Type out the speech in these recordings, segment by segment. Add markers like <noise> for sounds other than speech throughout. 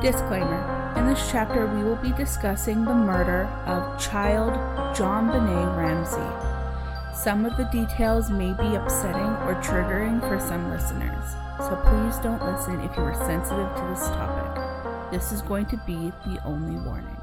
Disclaimer In this chapter, we will be discussing the murder of child JonBenét Ramsey. Some of the details may be upsetting or triggering for some listeners, so please don't listen if you are sensitive to this topic. This is going to be the only warning.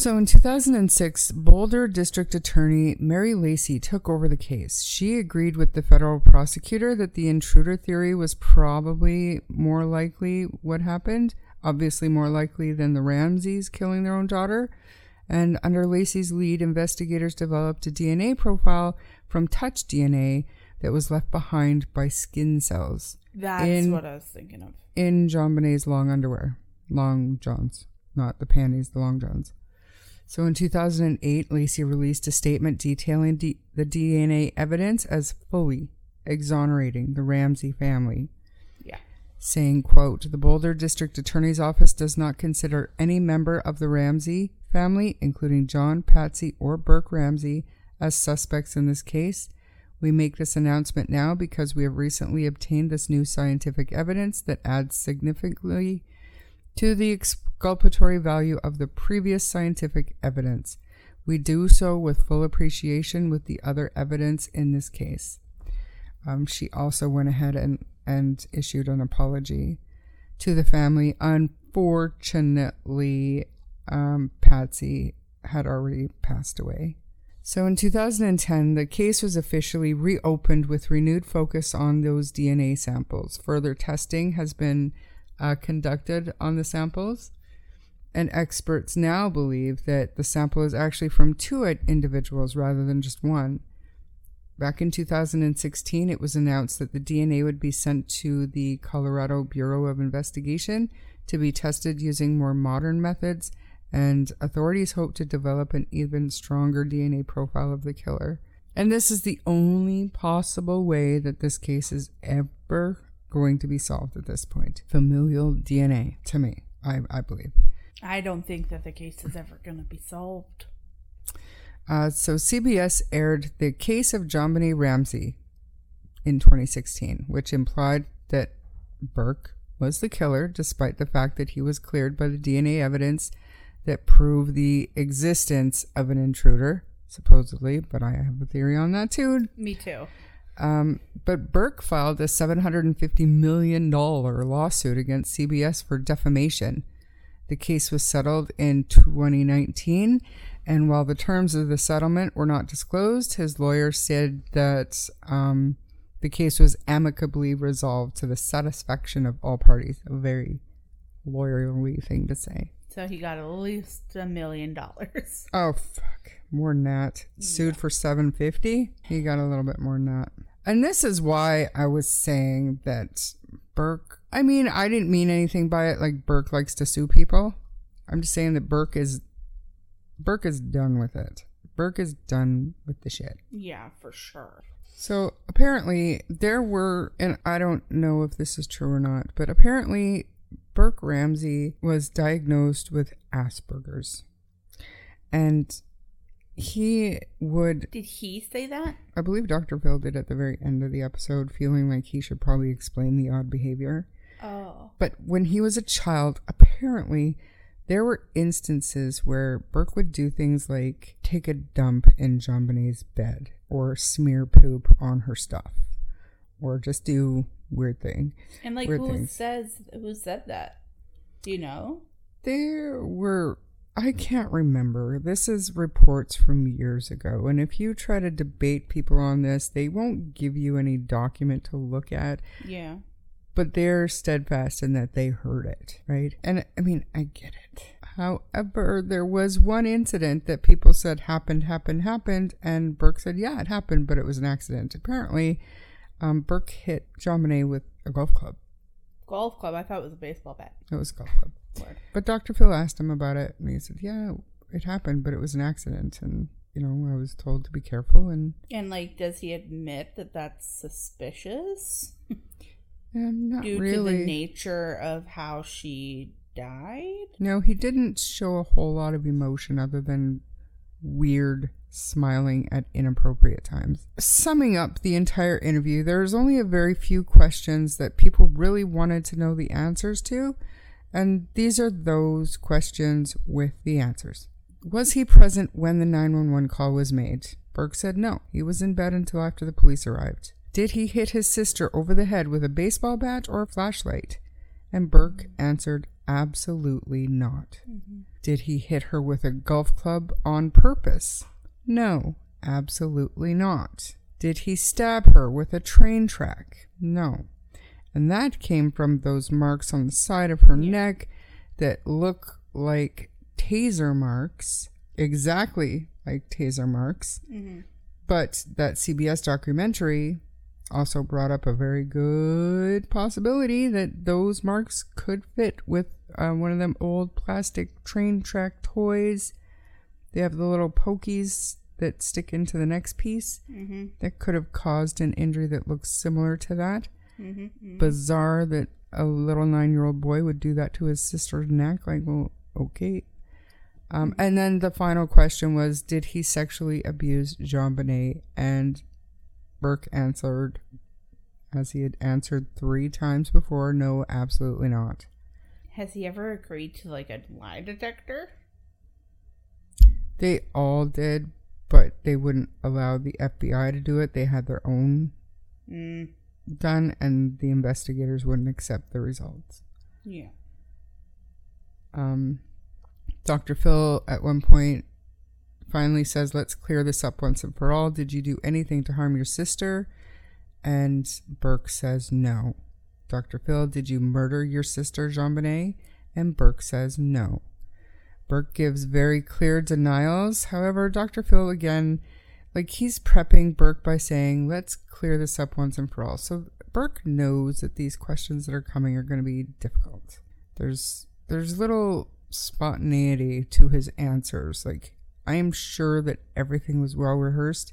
So in 2006, Boulder District Attorney Mary Lacy took over the case. She agreed with the federal prosecutor that the intruder theory was probably more likely what happened, obviously more likely than the Ramseys killing their own daughter. And under Lacy's lead, investigators developed a DNA profile from touch DNA that was left behind by skin cells That's In- what I was thinking of. in JonBenét's long underwear. Long johns, not the panties, the long johns. So in 2008, Lacy released a statement detailing D- the DNA evidence as fully exonerating the Ramsey family, Yeah. saying, quote, the Boulder District Attorney's Office does not consider any member of the Ramsey family, including John, Patsy, or Burke Ramsey, as suspects in this case. We make this announcement now because we have recently obtained this new scientific evidence that adds significantly to the exculpatory value of the previous scientific evidence. We do so with full appreciation with the other evidence in this case. Um, she also went ahead and, and issued an apology to the family. Unfortunately, um, Patsy had already passed away. So in 2010, the case was officially reopened with renewed focus on those DNA samples. Further testing has been uh, conducted on the samples, and experts now believe that the sample is actually from two individuals rather than just one. Back in 2016, it was announced that the DNA would be sent to the Colorado Bureau of Investigation to be tested using more modern methods, and authorities hope to develop an even stronger DNA profile of the killer. And this is the only possible way that this case is ever going to be solved at this point. Familial DNA, to me, I, I believe. I don't think that the case is ever going to be solved. Uh, so CBS aired the case of Benet Ramsey in 2016, which implied that Burke was the killer, despite the fact that he was cleared by the DNA evidence that proved the existence of an intruder, supposedly. But I have a theory on that too. Me too. Um, but Burke filed a $750 million lawsuit against CBS for defamation. The case was settled in 2019, and while the terms of the settlement were not disclosed, his lawyer said that um, the case was amicably resolved to the satisfaction of all parties. A very lawyerly thing to say. So he got at least a million dollars. Oh fuck, more than that. Sued for seven fifty. He got a little bit more than that. And this is why I was saying that Burke. I mean, I didn't mean anything by it. Like Burke likes to sue people. I'm just saying that Burke is Burke is done with it. Burke is done with the shit. Yeah, for sure. So apparently there were, and I don't know if this is true or not, but apparently Burke Ramsey was diagnosed with Asperger's. And he would, Did he say that? I believe Dr. Phil did at the very end of the episode, feeling like he should probably explain the odd behavior. Oh. But when he was a child, apparently there were instances where Burke would do things like take a dump in JonBenét's bed or smear poop on her stuff or just do weird thing. And like who things. says who said that? Do you know? There were I can't remember. This is reports from years ago. And if you try to debate people on this, they won't give you any document to look at. Yeah. but they're steadfast in that they heard it, right? And I mean, I get it. However, there was one incident that people said happened, happened, happened, and Burke said, yeah, it happened, but it was an accident. Apparently, um, Burke hit Bonet with a golf club. Golf club. I thought it was a baseball bat. It was a golf club. Word. But Dr. Phil asked him about it, and he said, yeah, it happened, but it was an accident. And, you know, I was told to be careful, and And like, does he admit that that's suspicious um, not due really. to the nature of how she died? No, he didn't show a whole lot of emotion other than weird smiling at inappropriate times. Summing up the entire interview, there's only a very few questions that people really wanted to know the answers to, and these are those questions with the answers. Was he present when the 911 call was made? Burke said no. He was in bed until after the police arrived. Did he hit his sister over the head with a baseball bat or a flashlight? And Burke answered absolutely not. Mm-hmm. Did he hit her with a golf club on purpose? No, absolutely not. Did he stab her with a train track? No. And that came from those marks on the side of her yeah. neck that look like taser marks, exactly like taser marks. Mm-hmm. But that CBS documentary also brought up a very good possibility that those marks could fit with uh, one of them old plastic train track toys. They have the little pokies that stick into the next piece mm-hmm. that could have caused an injury that looks similar to that. Mm-hmm, mm-hmm. Bizarre that a little nine year old boy would do that to his sister's neck. Like, well, okay. Um, and then the final question was Did he sexually abuse JonBenét? And Burke answered, as he had answered three times before, no, absolutely not. Has he ever agreed to like a lie detector? They all did, but they wouldn't allow the FBI to do it. They had their own mm. done, and the investigators wouldn't accept the results. Yeah. Um, Dr. Phil at one point finally says, Let's clear this up once and for all. Did you do anything to harm your sister? And Burke says, No. Dr. Phil, did you murder your sister, JonBenét? And Burke says, No. Burke gives very clear denials. However, Dr. Phil again, like he's prepping Burke by saying, Let's clear this up once and for all. So Burke knows that these questions that are coming are going to be difficult. There's there's little spontaneity to his answers. Like I am sure that everything was well rehearsed.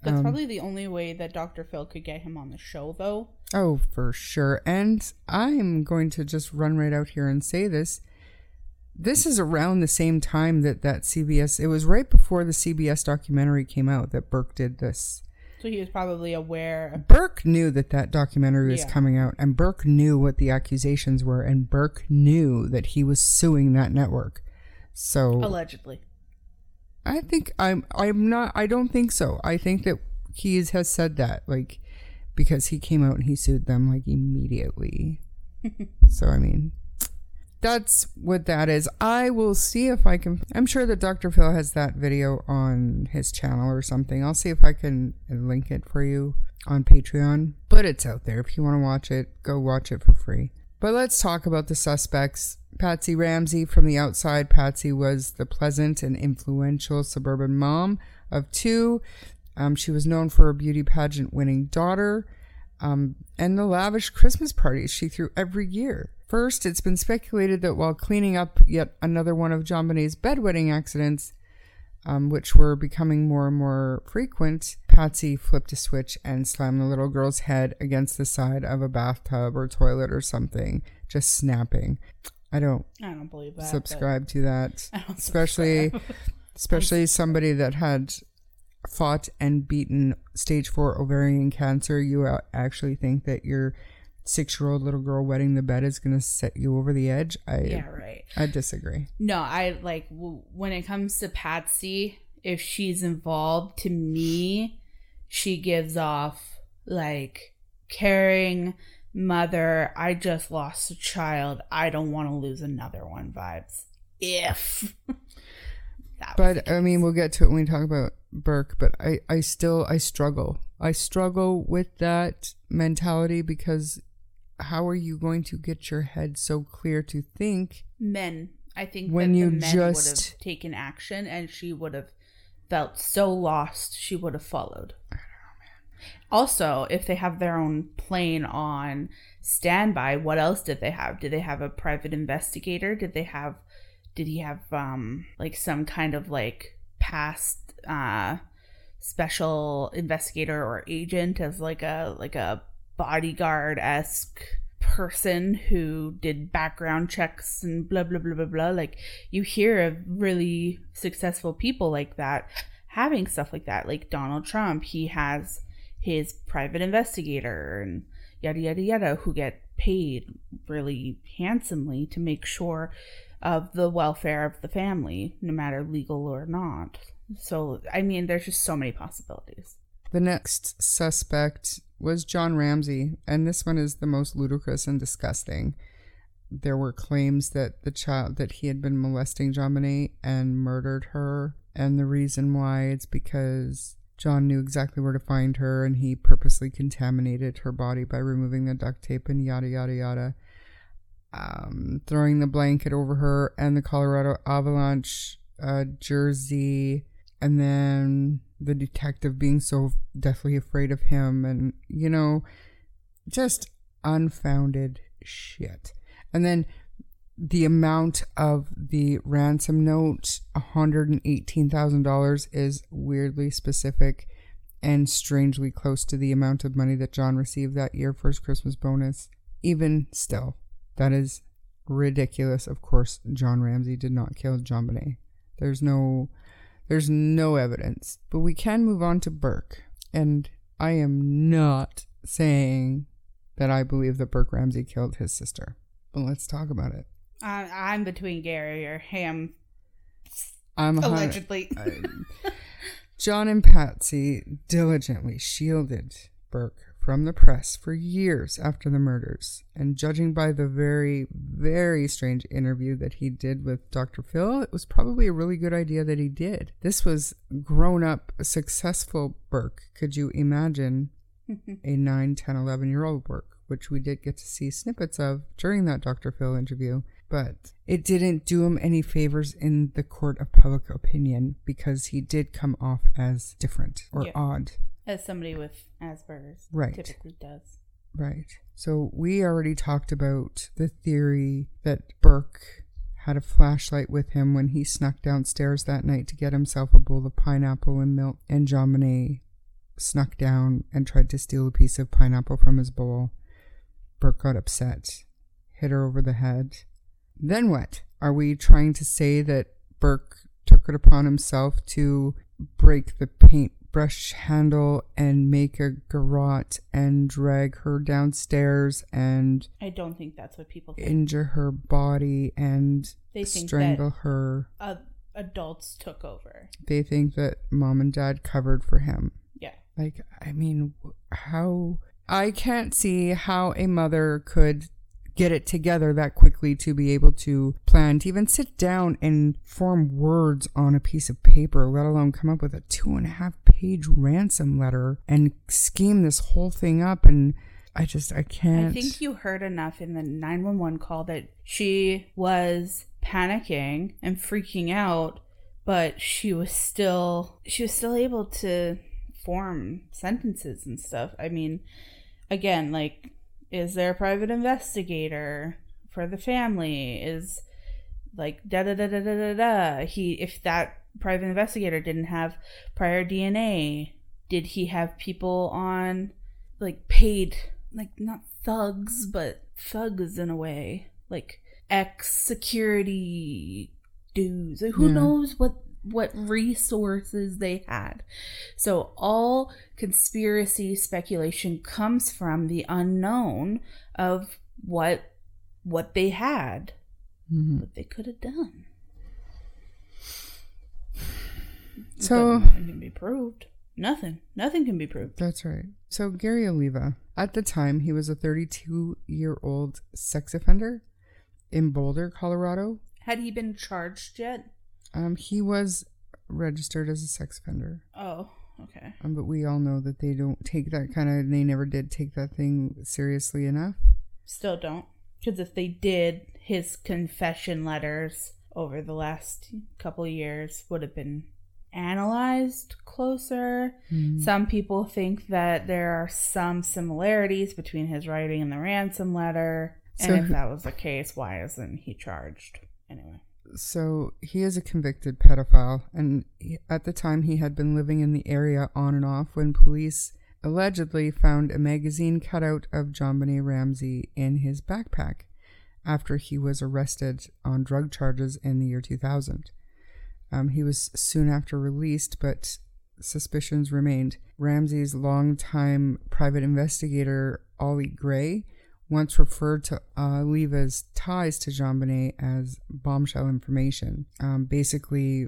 That's um, probably the only way that Dr. Phil could get him on the show, though. Oh, for sure. And I'm going to just run right out here and say this. This is around the same time that that CBS. It was right before the CBS documentary came out that Burke did this. So he was probably aware. Burke knew that that documentary was yeah. coming out, and Burke knew what the accusations were, and Burke knew that he was suing that network. So allegedly, I think I'm. I'm not. I don't think so. I think that he has said that, like, because he came out and he sued them like immediately. <laughs> so I mean, that's what that is. I will see if I can. I'm sure that Dr. Phil has that video on his channel or something. I'll see if I can link it for you on Patreon. But it's out there. If you want to watch it, go watch it for free. But let's talk about the suspects. Patsy Ramsey from the outside. Patsy was the pleasant and influential suburban mom of two. Um, she was known for her beauty pageant winning daughter um, and the lavish Christmas parties she threw every year. First, it's been speculated that while cleaning up yet another one of JonBenét's bedwetting accidents, um, which were becoming more and more frequent, Patsy flipped a switch and slammed the little girl's head against the side of a bathtub or toilet or something, just snapping. I don't. I don't believe that. Subscribe to that, <laughs> especially, especially somebody that had fought and beaten stage four ovarian cancer. You actually think that you're six year old little girl wetting the bed is going to set you over the edge. I yeah, right. I disagree. No, I like w- when it comes to Patsy, if she's involved, to me, she gives off like caring mother. I just lost a child. I don't want to lose another one vibes. If. <laughs> but I mean, we'll get to it when we talk about Burke. But I, I still, I struggle. I struggle with that mentality because how are you going to get your head so clear to think men. I think when you just would have taken action and she would have felt so lost she would have followed. Also if they have their own plane on standby what else did they have? Did they have a private investigator? Did they have did he have um like some kind of like past uh special investigator or agent as like a like a bodyguard esque person who did background checks and blah blah blah blah blah. Like you hear of really successful people like that having stuff like that. Like Donald Trump, he has his private investigator and yada yada yada who get paid really handsomely to make sure of the welfare of the family, no matter legal or not. So, I mean, there's just so many possibilities. The next suspect was John Ramsey, and this one is the most ludicrous and disgusting. There were claims that the child that he had been molesting JonBenét and murdered her, and the reason why it's because John knew exactly where to find her and he purposely contaminated her body by removing the duct tape and yada yada yada. Um, throwing the blanket over her and the Colorado Avalanche uh, jersey, and then the detective being so deathly afraid of him, and you know, just unfounded shit. And then the amount of the ransom note, $118,000, is weirdly specific and strangely close to the amount of money that John received that year for his Christmas bonus. Even still, that is ridiculous. Of course, John Ramsey did not kill JonBenét. There's no there's no evidence. But we can move on to Burke. And I am not saying that I believe that Burke Ramsey killed his sister. But let's talk about it. Uh, I'm between Gary or Ham. I'm allegedly. I- John and Patsy diligently shielded Burke from the press for years after the murders, and judging by the very, very strange interview that he did with Dr. Phil, it was probably a really good idea that he did. This was grown up, successful Burke. Could you imagine <laughs> a 9, 10, 11 year old Burke, which we did get to see snippets of during that Dr. Phil interview? But it didn't do him any favors in the court of public opinion because he did come off as different or Yeah. odd. As somebody with Asperger's Right. typically does. Right. So we already talked about the theory that Burke had a flashlight with him when he snuck downstairs that night to get himself a bowl of pineapple and milk, and Bonet snuck down and tried to steal a piece of pineapple from his bowl. Burke got upset, hit her over the head. Then what? Are we trying to say that Burke took it upon himself to break the paintbrush handle and make a garrote and drag her downstairs and I don't think that's what people think. injure her body and They think strangle her? uh, adults took over. They think that mom and dad covered for him. Yeah. Like, I mean, how. I can't see how a mother could get it together that quickly to be able to plan, to even sit down and form words on a piece of paper, let alone come up with a two and a half page ransom letter and scheme this whole thing up. And I just, I can't. I think you heard enough in the 911 call that she was panicking and freaking out, but she was still she was still able to form sentences and stuff. I mean, again, like is there a private investigator for the family? Is like da da da da da da da. He if that private investigator didn't have prior DNA, did he have people on like paid like not thugs but thugs in a way like ex security dudes like, who Yeah. knows what what resources they had so all conspiracy speculation comes from the unknown of what what they had Mhm. what they could have done So- nothing can be proved nothing nothing can be proved That's right. So Gary Oliva, at the time, he was a 32 year old sex offender in Boulder, Colorado. had he been charged yet Um, he was registered as a sex offender, oh okay um, but we all know that they don't take that kind of. They never did take that thing seriously enough. Still don't. Because if they did, his confession letters over the last couple of years would have been analyzed closer. Hmm. Some people think that there are some similarities between his writing and the ransom letter. And if that was the case, why isn't he charged? Anyway. So he is a convicted pedophile, and he, at the time he had been living in the area on and off when police allegedly found a magazine cutout of JonBenét Ramsey in his backpack after he was arrested on drug charges in the year 2000. Um, he was soon after released, but suspicions remained. Ramsey's longtime private investigator, Ollie Gray, once referred to uh, Oliva's ties to JonBenét as bombshell information. Um, basically,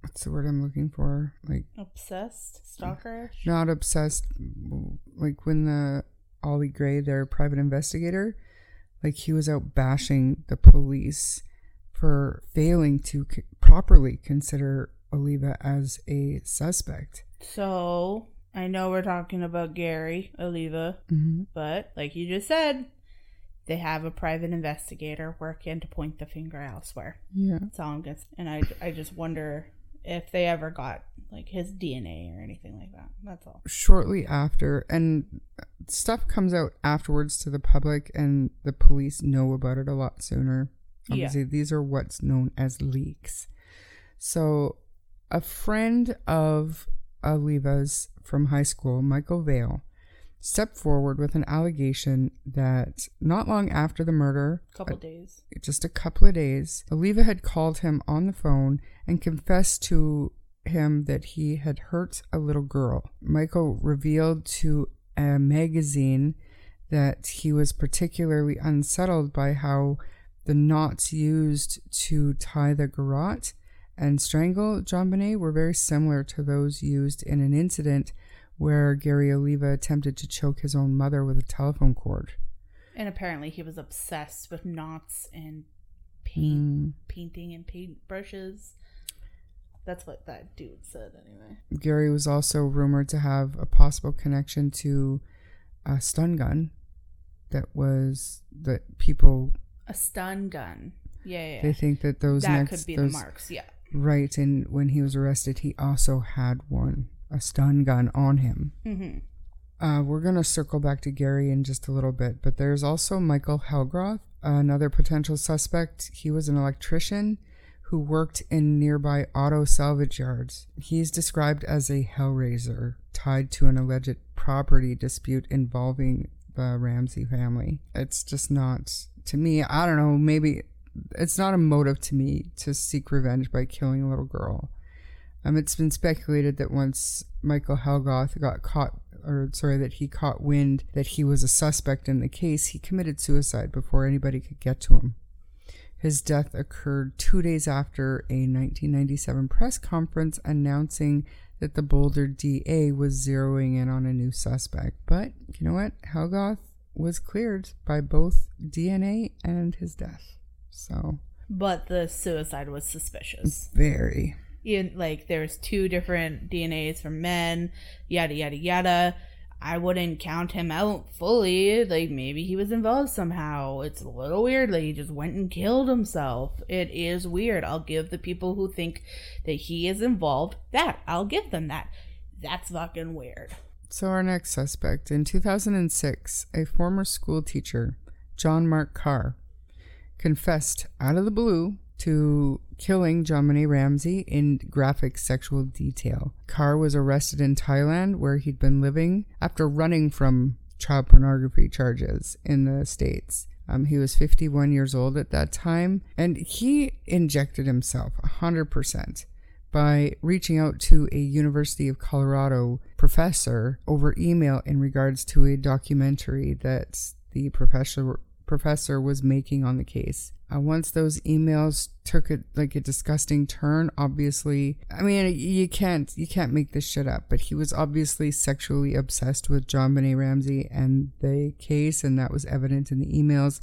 what's the word I'm looking for? Like obsessed, stalkerish. Not obsessed. Like when the Ollie Gray, their private investigator, like he was out bashing the police for failing to c- properly consider Oliva as a suspect. So I know we're talking about Gary Oliva, mm-hmm. but like you just said, they have a private investigator working to point the finger elsewhere. Yeah, that's all I'm guessing. And I, I just wonder if they ever got like his DNA or anything like that. That's all. Shortly after, and stuff comes out afterwards to the public, and the police know about it a lot sooner. Obviously, yeah. these are what's known as leaks. So, a friend of Oliva's from high school, Michael Vail, stepped forward with an allegation that not long after the murder, couple days, just a couple of days, Oliva had called him on the phone and confessed to him that he had hurt a little girl. Michael revealed to a magazine that he was particularly unsettled by how the knots used to tie the garrote and strangle JonBenét were very similar to those used in an incident where Gary Oliva attempted to choke his own mother with a telephone cord. And apparently he was obsessed with knots and paint, mm. painting and paint brushes. That's what that dude said, anyway. Gary was also rumored to have a possible connection to a stun gun that was that people. A stun gun. Yeah, yeah. They think that those that next, could be those, the marks. Yeah. Right, and when he was arrested, he also had one, a stun gun on him. Mm-hmm. Uh, we're going to circle back to Gary in just a little bit, but there's also Michael Helgoth, another potential suspect. He was an electrician who worked in nearby auto salvage yards. He's described as a hellraiser tied to an alleged property dispute involving the Ramsey family. It's just not, to me, I don't know, maybe it's not a motive to me to seek revenge by killing a little girl. Um, it's been speculated that once Michael Helgoth got caught, or sorry, that he caught wind that he was a suspect in the case, he committed suicide before anybody could get to him. His death occurred two days after a 1997 press conference announcing that the Boulder DA was zeroing in on a new suspect. But you know what? Helgoth was cleared by both DNA and his death. So, but the suicide was suspicious. Very. In, like there's two different DNAs from men, yada yada yada. I wouldn't count him out fully. Like maybe he was involved somehow. It's a little weird. Like he just went and killed himself. It is weird. I'll give the people who think that he is involved that. I'll give them that. That's fucking weird. So our next suspect in 2006, a former school teacher, John Mark Karr, confessed out of the blue to killing JonBenét Ramsey in graphic sexual detail. Karr was arrested in Thailand, where he'd been living after running from child pornography charges in the States. Um, he was 51 years old at that time, and he injected himself 100% by reaching out to a University of Colorado professor over email in regards to a documentary that the professor professor was making on the case. Uh, once those emails took it like a disgusting turn, obviously, I mean, you can't you can't make this shit up. But he was obviously sexually obsessed with JonBenét Ramsey and the case, and that was evident in the emails.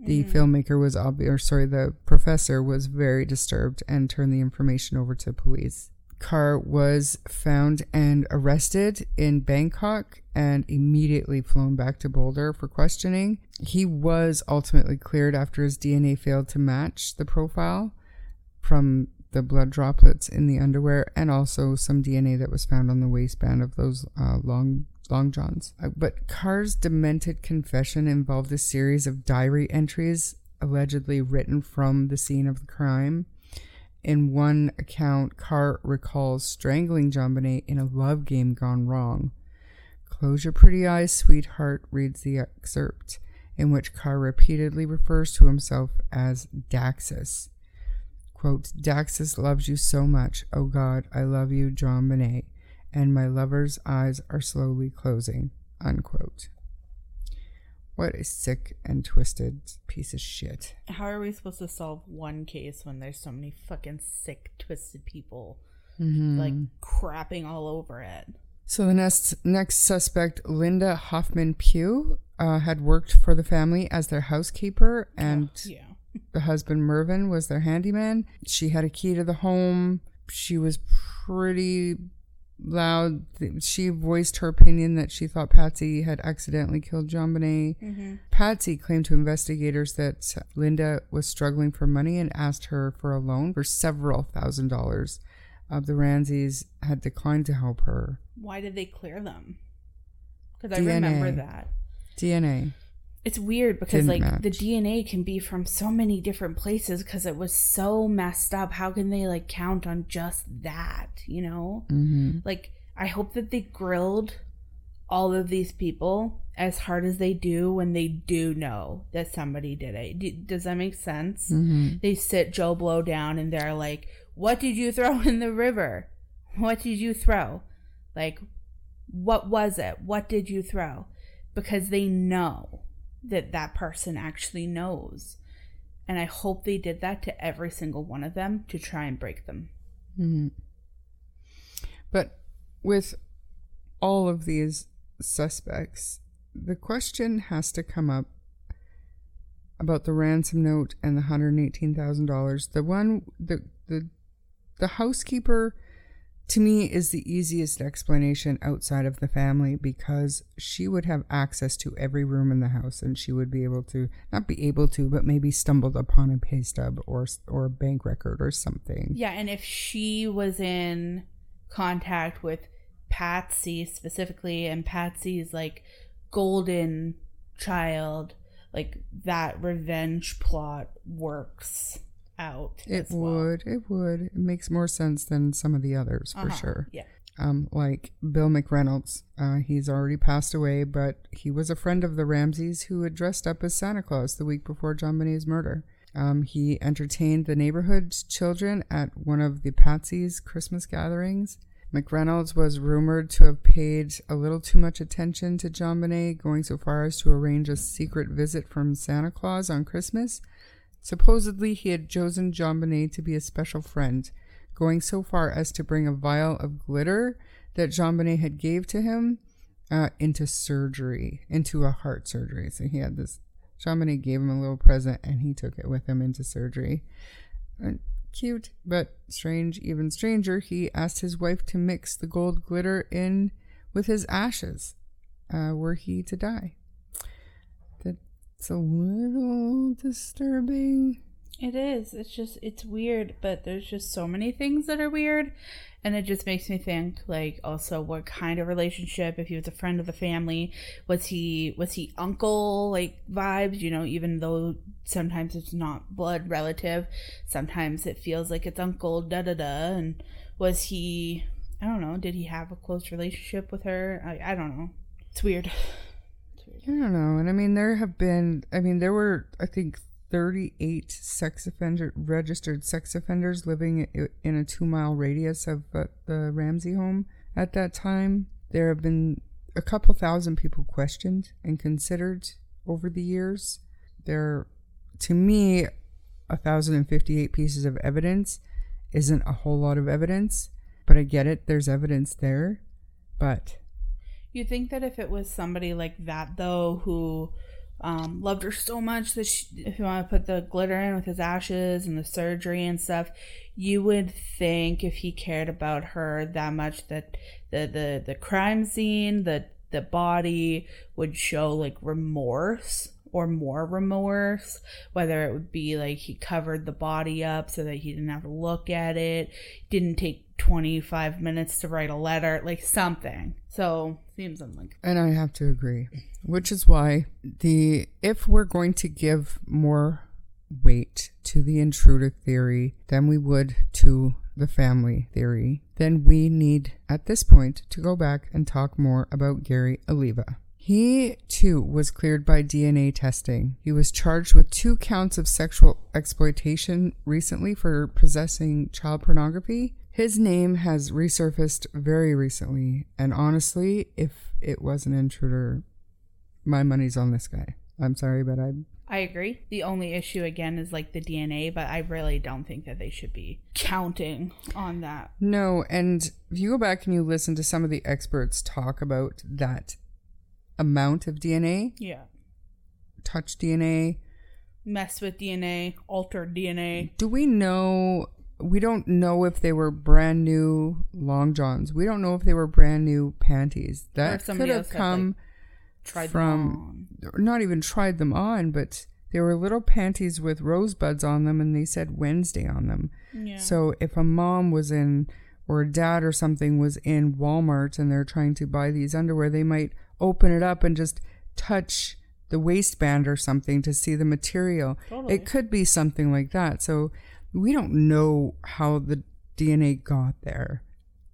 The mm. filmmaker was obvious, or sorry, the professor was very disturbed and turned the information over to police. Karr was found and arrested in Bangkok and immediately flown back to Boulder for questioning. He was ultimately cleared after his DNA failed to match the profile from the blood droplets in the underwear and also some DNA that was found on the waistband of those uh, long long johns. Uh, but Karr's demented confession involved a series of diary entries allegedly written from the scene of the crime in one account, Karr recalls strangling JonBenét in a love game gone wrong. Close your pretty eyes, sweetheart, reads the excerpt, in which Karr repeatedly refers to himself as Daxus. quote, Daxus loves you so much. Oh God, I love you, JonBenét. And my lover's eyes are slowly closing, unquote. What a sick and twisted piece of shit. How are we supposed to solve one case when there's so many fucking sick, twisted people Mm-hmm. like crapping all over it? So the next next suspect, Linda Hoffman Pugh, uh, had worked for the family as their housekeeper, and Yeah. <laughs> the husband Mervyn was their handyman. She had a key to the home. She was pretty loud. She voiced her opinion that she thought Patsy had accidentally killed JonBenét. Mm-hmm. Patsy claimed to investigators that Linda was struggling for money and asked her for a loan for several thousand dollars. Uh, the Ramseys had declined to help her. Why did they clear them? Because I remember that. DNA. It's weird because Didn't like the. DNA can be from so many different places because it was so messed up. How can they like count on just that? You know, hmm like I hope that they grilled all of these people as hard as they do when they do know that somebody did it. D- does that make sense? hmm They sit Joe Blow down and they're like, "What did you throw <laughs> in the river? What did you throw? Like, what was it? What did you throw?" Because they know that that person actually knows. And I hope they did that to every single one of them to try and break them. hmm But with all of these suspects, the question has to come up about the ransom note and the hundred eighteen thousand dollars. The one the the the housekeeper to me is the easiest explanation outside of the family because she would have access to every room in the house and she would be able to not be able to but maybe stumbled upon a pay stub or or a bank record or something. Yeah, and if she was in contact with Patsy specifically, and Patsy's like golden child, like that revenge plot works out. It as well. would. It would. It makes more sense than some of the others for Uh-huh, sure. Yeah. Um, like Bill McReynolds. Uh, he's already passed away, but he was a friend of the Ramseys who had dressed up as Santa Claus the week before JonBenét's murder. Um, he entertained the neighborhood children at one of the Patsy's Christmas gatherings. McReynolds was rumored to have paid a little too much attention to JonBenét, going so far as to arrange a secret visit from Santa Claus on Christmas. Supposedly, he had chosen JonBenét to be a special friend, going so far as to bring a vial of glitter that JonBenét had gave to him uh, into surgery, into a heart surgery. So he had this. JonBenét gave him a little present, and he took it with him into surgery. And cute, but strange, even stranger. He asked his wife to mix the gold glitter in with his ashes, uh, were he to die. That's a little disturbing. It is. It's just it's weird, but there's just so many things that are weird, and it just makes me think like also what kind of relationship if he was a friend of the family was he was he uncle like vibes you know even though sometimes it's not blood relative sometimes it feels like it's uncle da da da and was he I don't know did he have a close relationship with her I I don't know it's weird <laughs> I don't know. And I mean, there have been, I mean, there were, I think, 38 sex offender, registered sex offenders living in a two mile radius of uh, the Ramsey home at that time. There have been a couple thousand people questioned and considered over the years. There, to me, 1,058 pieces of evidence isn't a whole lot of evidence, but I get it. There's evidence there. But You think that if it was somebody like that though, who um, loved her so much that she, if you want to put the glitter in with his ashes and the surgery and stuff, you would think if he cared about her that much that the the the crime scene, the the body would show like remorse or more remorse whether it would be like he covered the body up so that he didn't have to look at it didn't take 25 minutes to write a letter like something so seems unlike And I have to agree, which is why the if we're going to give more weight to the intruder theory than we would to the family theory, then we need at this point to go back and talk more about Gary Oliva. He, too, was cleared by DNA testing. He was charged with two counts of sexual exploitation recently for possessing child pornography. His name has resurfaced very recently, and honestly, if it was an intruder, my money's on this guy. I'm sorry, but I I agree. The only issue again is like the DNA, but I really don't think that they should be counting on that. No, and if you go back and you listen to some of the experts talk about that amount of DNA, Yeah. touch DNA, Mess with DNA, alter DNA. do we know we don't know if they were brand new long johns. We don't know if they were brand new panties. That could have had, come Tried From- not even tried them on, but they were little panties with rosebuds on them and they said Wednesday on them. Yeah. So if a mom was in or a dad or something was in Walmart and they're trying to buy these underwear, they might open it up and just touch the waistband or something to see the material. Totally. It could be something like that. So we don't know how the DNA got there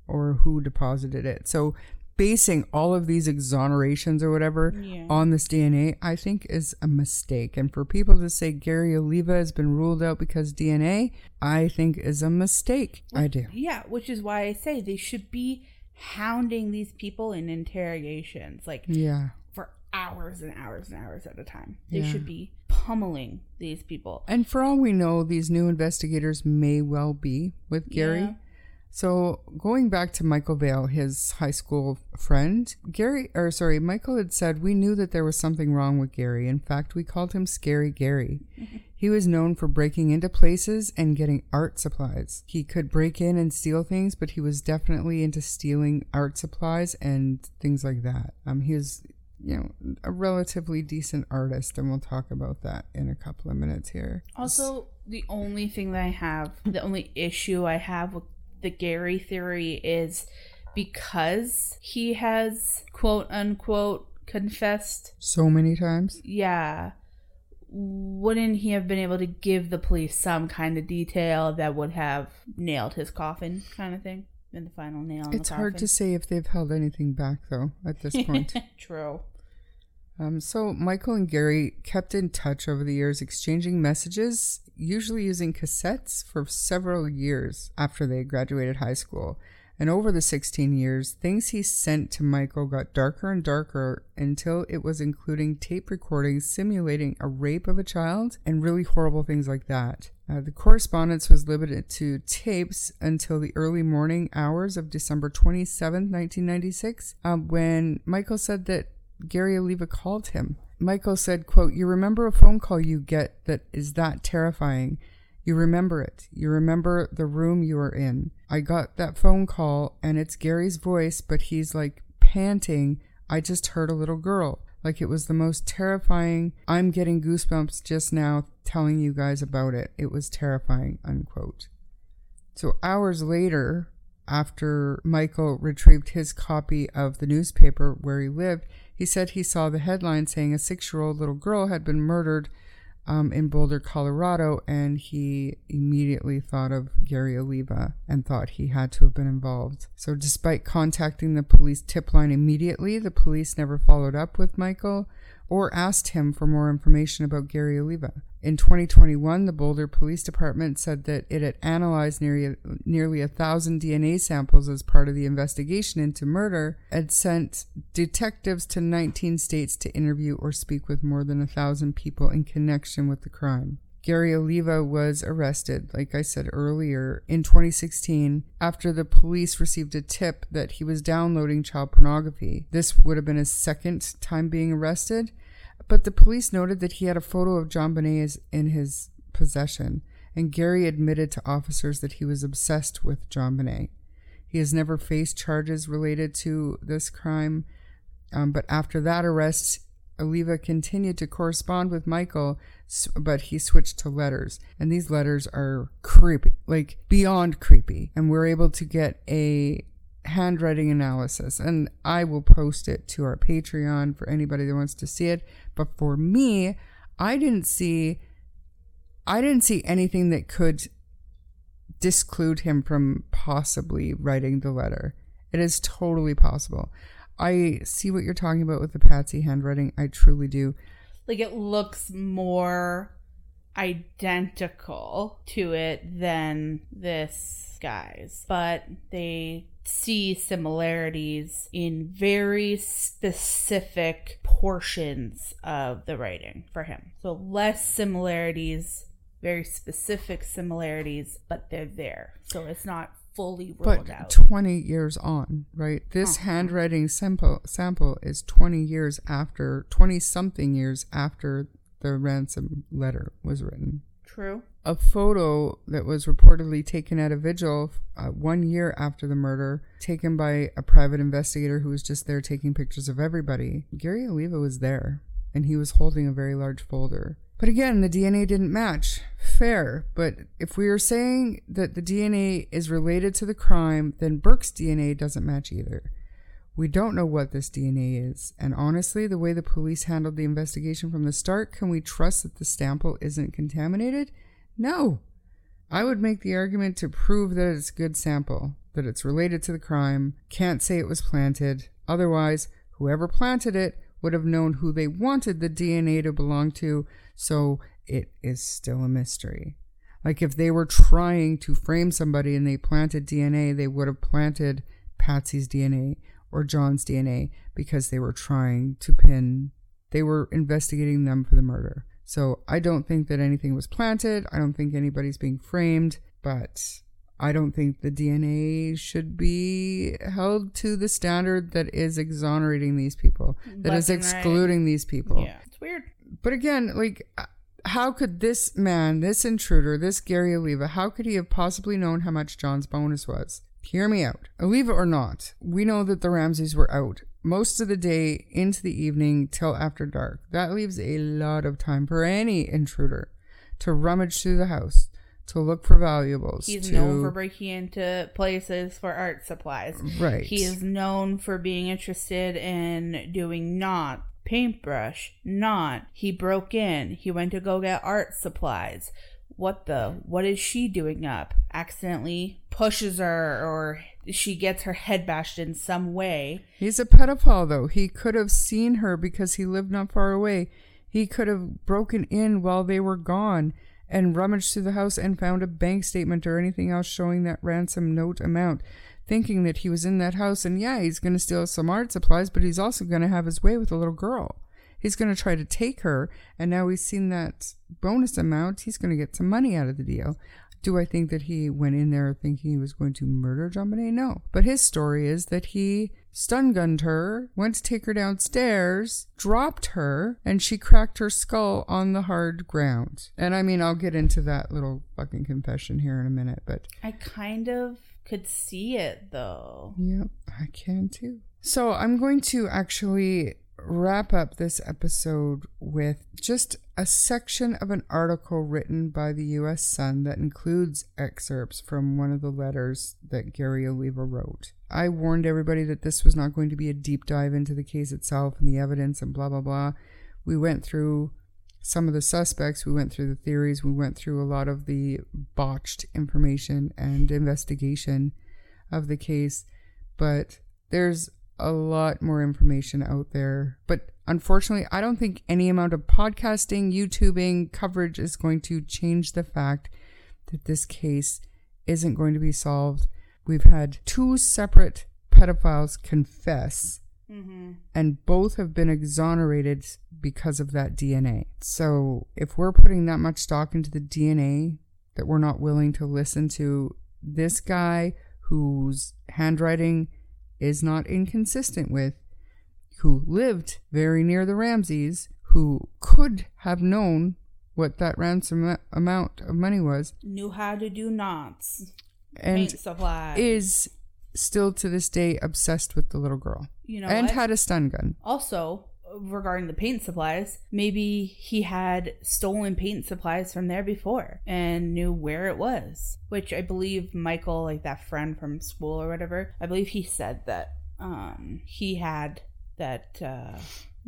or who deposited it. So basing all of these exonerations or whatever Yeah. on this DNA, I think is a mistake. And for people to say Gary Oliva has been ruled out because DNA, I think is a mistake. I do. Yeah, which is why I say they should be hounding these people in interrogations, like Yeah. Hours and hours and hours at a time. They Yeah. should be pummeling these people. And for all we know, these new investigators may well be with Gary. Yeah. So going back to Michael Vail, his high school friend, Gary, or sorry, Michael had said we knew that there was something wrong with Gary. In fact, we called him Scary Gary. <laughs> he was known for breaking into places and getting art supplies. He could break in and steal things, but he was definitely into stealing art supplies and things like that. Um, he was, you know, a relatively decent artist, and we'll talk about that in a couple of minutes here. Also, the only thing that I have, the only issue I have with the Gary theory is because he has quote unquote confessed. So many times. Yeah. Wouldn't he have been able to give the police some kind of detail that would have nailed his coffin, kind of thing? In the final nail It's the hard to say if they've held anything back, though, at this point. <laughs> True. Um, so, Michael and Gary kept in touch over the years, exchanging messages, usually using cassettes, for several years after they graduated high school. And over the 16 years, things he sent to Michael got darker and darker until it was including tape recordings simulating a rape of a child and really horrible things like that. Uh, the correspondence was limited to tapes until the early morning hours of December 27, 1996, um, when Michael said that Gary Oliva called him. Michael said, quote, You remember a phone call you get that is that terrifying. You remember it. You remember the room you were in. I got that phone call and it's Gary's voice, but he's like panting. I just heard a little girl. Like it was the most terrifying. I'm getting goosebumps just now telling you guys about it. It was terrifying, unquote. So hours later, after Michael retrieved his copy of the newspaper where he lived, he said he saw the headline saying a six year old little girl had been murdered um, in Boulder, Colorado, and he immediately thought of Gary Oliva and thought he had to have been involved. So, despite contacting the police tip line immediately, the police never followed up with Michael or asked him for more information about Gary Oliva. In 2021, the Boulder Police Department said that it had analyzed nearly, nearly a thousand DNA samples as part of the investigation into murder, and sent detectives to 19 states to interview or speak with more than a thousand people in connection with the crime. Gary Oliva was arrested, like I said earlier, in 2016 after the police received a tip that he was downloading child pornography. This would have been his second time being arrested, but the police noted that he had a photo of JonBenét in his possession, and Gary admitted to officers that he was obsessed with JonBenét. He has never faced charges related to this crime, um, but after that arrest, Oliva continued to correspond with Michael, but he switched to letters. And these letters are creepy, like beyond creepy. And we're able to get a handwriting analysis. And I will post it to our Patreon for anybody that wants to see it. But for me, I didn't see I didn't see anything that could disclude him from possibly writing the letter. It is totally possible. I see what you're talking about with the Patsy handwriting. I truly do. Like it looks more identical to it than this guy's, but they see similarities in very specific portions of the writing for him. So less similarities, very specific similarities, but they're there. So it's not fully rolled But out. 20 years on, right? This Uh-huh. handwriting sample sample is 20 years after 20 something years after the ransom letter was written. True. A photo that was reportedly taken at a vigil uh, one year after the murder, taken by a private investigator who was just there taking pictures of everybody. Gary Oliva was there, and he was holding a very large folder. But again, the DNA didn't match. Fair. But if we are saying that the DNA is related to the crime, then Burke's DNA doesn't match either. We don't know what this DNA is, and honestly, the way the police handled the investigation from the start, can we trust that the sample isn't contaminated? No. I would make the argument to prove that it's a good sample, that it's related to the crime, can't say it was planted. Otherwise, whoever planted it would have known who they wanted the DNA to belong to, so it is still a mystery. Like if they were trying to frame somebody and they planted DNA, they would have planted Patsy's DNA or John's DNA because they were trying to pin, they were investigating them for the murder. So I don't think that anything was planted. I don't think anybody's being framed, but I don't think the DNA should be held to the standard that is exonerating these people, that is Left and right. excluding these people. Yeah. It's weird. But again, like, how could this man, this intruder, this Gary Oliva, how could he have possibly known how much John's bonus was? Hear me out. Oliva or not, we know that the Ramseys were out most of the day into the evening till after dark. That leaves a lot of time for any intruder to rummage through the house, to look for valuables. He's to, known for breaking into places for art supplies. Right. He is known for being interested in doing not paintbrush, not. He broke in. He went to go get art supplies. What the? What is she doing up? Accidentally pushes her or she gets her head bashed in some way. He's a pedophile, though. He could have seen her because he lived not far away. He could have broken in while they were gone and rummaged through the house and found a bank statement or anything else showing that ransom note amount, thinking that he was in that house. And yeah, he's going to steal some art supplies, but he's also going to have his way with a little girl. He's going to try to take her, and now he's seen that bonus amount. He's going to get some money out of the deal. Do I think that he went in there thinking he was going to murder JonBenét? No. But his story is that he stun gunned her, went to take her downstairs, dropped her, and she cracked her skull on the hard ground. And I mean, I'll get into that little fucking confession here in a minute, but I kind of could see it though. Yep, I can too. So I'm going to actually wrap up this episode with just a section of an article written by the US Sun that includes excerpts from one of the letters that Gary Oliva wrote. I warned everybody that this was not going to be a deep dive into the case itself and the evidence and blah, blah, blah. We went through some of the suspects, we went through the theories, we went through a lot of the botched information and investigation of the case, but there's a lot more information out there. But unfortunately, I don't think any amount of podcasting, YouTubing coverage is going to change the fact that this case isn't going to be solved. We've had two separate pedophiles confess, mm-hmm. and both have been exonerated because of that DNA. So if we're putting that much stock into the DNA that we're not willing to listen to this guy whose handwriting is not inconsistent with, who lived very near the Ramseys, who could have known what that ransom amount of money was, Knew how to do knots, and paint supplies. is still to this day obsessed with the little girl. you know and what? had a stun gun. Also, regarding the paint supplies, maybe he had stolen paint supplies from there before and knew where it was. Which I believe Michael, like that friend from school or whatever, I believe he said that um he had that uh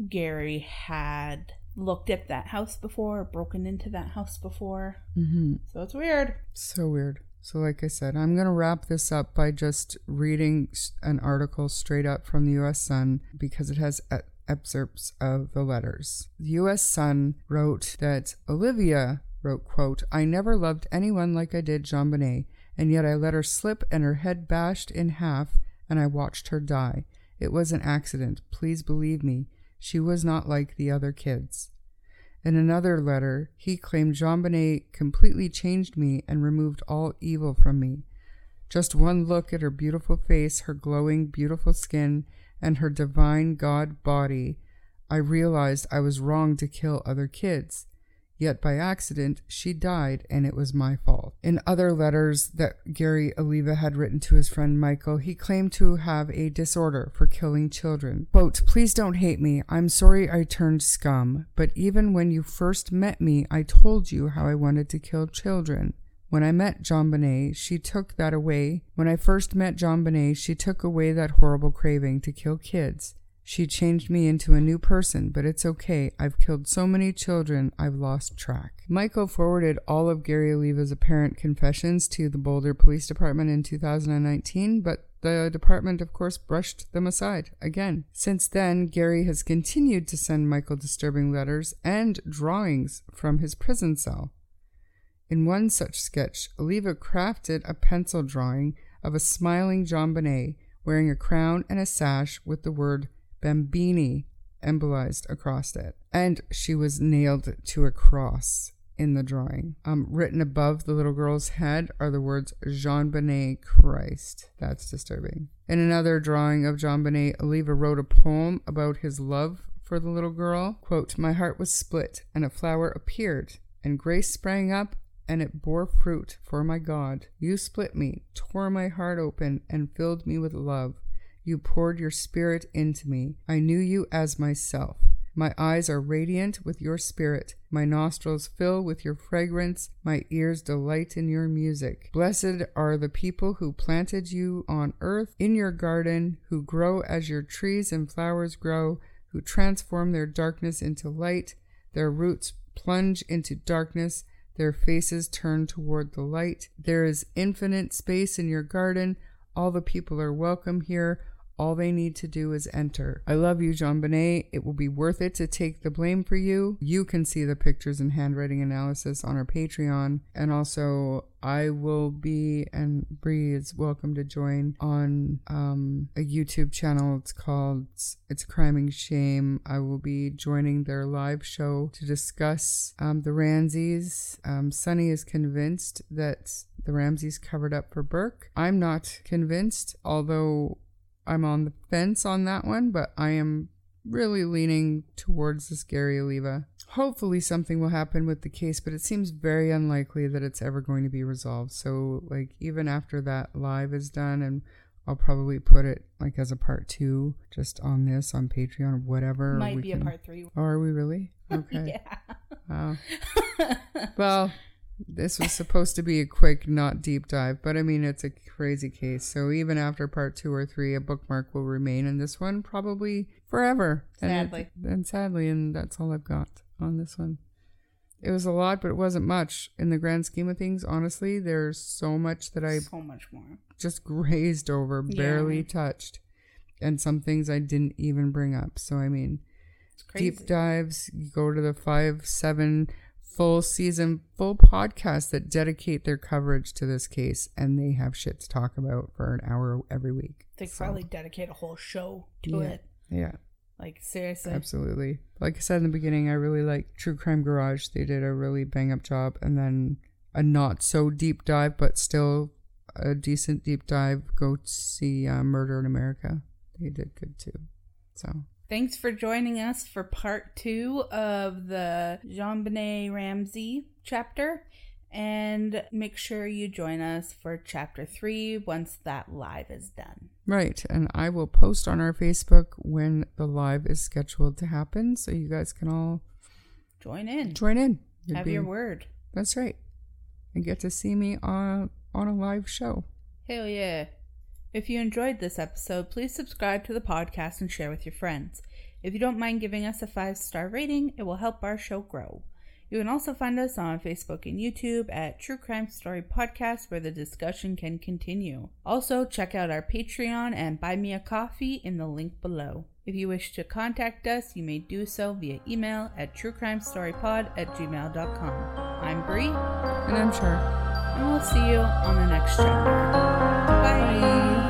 Gary had looked at that house before, broken into that house before. Mm-hmm. So it's weird. So weird. So, like I said, I'm going to wrap this up by just reading an article straight up from the U.S. Sun because it has excerpts of the letters. The U.S. Sun wrote that Oliva wrote, quote, I never loved anyone like I did JonBenét, and yet I let her slip and her head bashed in half, and I watched her die. It was an accident. Please believe me. She was not like the other kids. In another letter, he claimed JonBenét completely changed me and removed all evil from me. Just one look at her beautiful face, her glowing, beautiful skin, and her divine God body, I realized I was wrong to kill other kids. Yet by accident, she died, and it was my fault. In other letters that Gary Oliva had written to his friend Michael, he claimed to have a disorder for killing children. Quote, Please don't hate me. I'm sorry I turned scum, but even when you first met me, I told you how I wanted to kill children. When I met JonBenét, she took that away. When I first met JonBenét, she took away that horrible craving to kill kids. She changed me into a new person, but it's okay. I've killed so many children, I've lost track. Michael forwarded all of Gary Oliva's apparent confessions to the Boulder Police Department in 2019, but the department, of course, brushed them aside again. Since then, Gary has continued to send Michael disturbing letters and drawings from his prison cell. In one such sketch, Oliva crafted a pencil drawing of a smiling JonBenét wearing a crown and a sash with the word Bambini embolized across it. And she was nailed to a cross in the drawing. Um, written above the little girl's head are the words JonBenét Christ. That's disturbing. In another drawing of JonBenét, Oliva wrote a poem about his love for the little girl. Quote, My heart was split, and a flower appeared, and grace sprang up, and it bore fruit for my God. You split me, tore my heart open, and filled me with love. You poured your spirit into me. I knew you as myself. My eyes are radiant with your spirit. My nostrils fill with your fragrance. My ears delight in your music. Blessed are the people who planted you on earth in your garden, who grow as your trees and flowers grow, who transform their darkness into light. Their roots plunge into darkness. Their faces turn toward the light. There is infinite space in your garden. All the people are welcome here. All they need to do is enter. I love you, JonBenét. It will be worth it to take the blame for you. You can see the pictures and handwriting analysis on our Patreon. And also, I will be, and Bree is welcome to join on um, a YouTube channel. It's called It's Crime and Shame. I will be joining their live show to discuss um, the Ramseys. Um, Sunny is convinced that the Ramseys covered up for Burke. I'm not convinced, although I'm on the fence on that one, but I am really leaning towards this Gary Oliva. Hopefully something will happen with the case, but it seems very unlikely that it's ever going to be resolved. So like even after that live is done and I'll probably put it like as a part two just on this on Patreon or whatever. Might be can... a part three. Oh, are we really? <laughs> Okay. yeah. Wow. <laughs> well, this was supposed to be a quick, not deep dive, but I mean, it's a crazy case. So even after part two or three, a bookmark will remain in this one probably forever. Sadly. And, it, and sadly, and that's all I've got on this one. It was a lot, but it wasn't much in the grand scheme of things. Honestly, there's so much that I so much more just grazed over, barely yeah. touched, and some things I didn't even bring up. So I mean, deep dives. You go to the five, seven full season, full podcast that dedicate their coverage to this case, and they have shit to talk about for an hour every week. They so. probably dedicate a whole show to yeah. it. Yeah. Like seriously. Absolutely. Like I said in the beginning, I really like True Crime Garage. They did a really bang up job, and then a not so deep dive, but still a decent deep dive. Go see uh, Murder in America. They did good too. So Thanks for joining us for part two of the JonBenét Ramsey chapter. And make sure you join us for chapter three once that live is done. Right. And I will post on our Facebook when the live is scheduled to happen so you guys can all join in. Join in. You'd Have be, your word. That's right. And get to see me on, on a live show. Hell yeah. If you enjoyed this episode, please subscribe to the podcast and share with your friends. If you don't mind giving us a five star rating, it will help our show grow. You can also find us on Facebook and YouTube at True Crime Story Podcast, where the discussion can continue. Also, check out our Patreon and Buy Me a Coffee in the link below. If you wish to contact us, you may do so via email at truecrimestorypod at gmail.com. I'm Bree. And I'm sure. And we'll see you on the next chapter. Bye.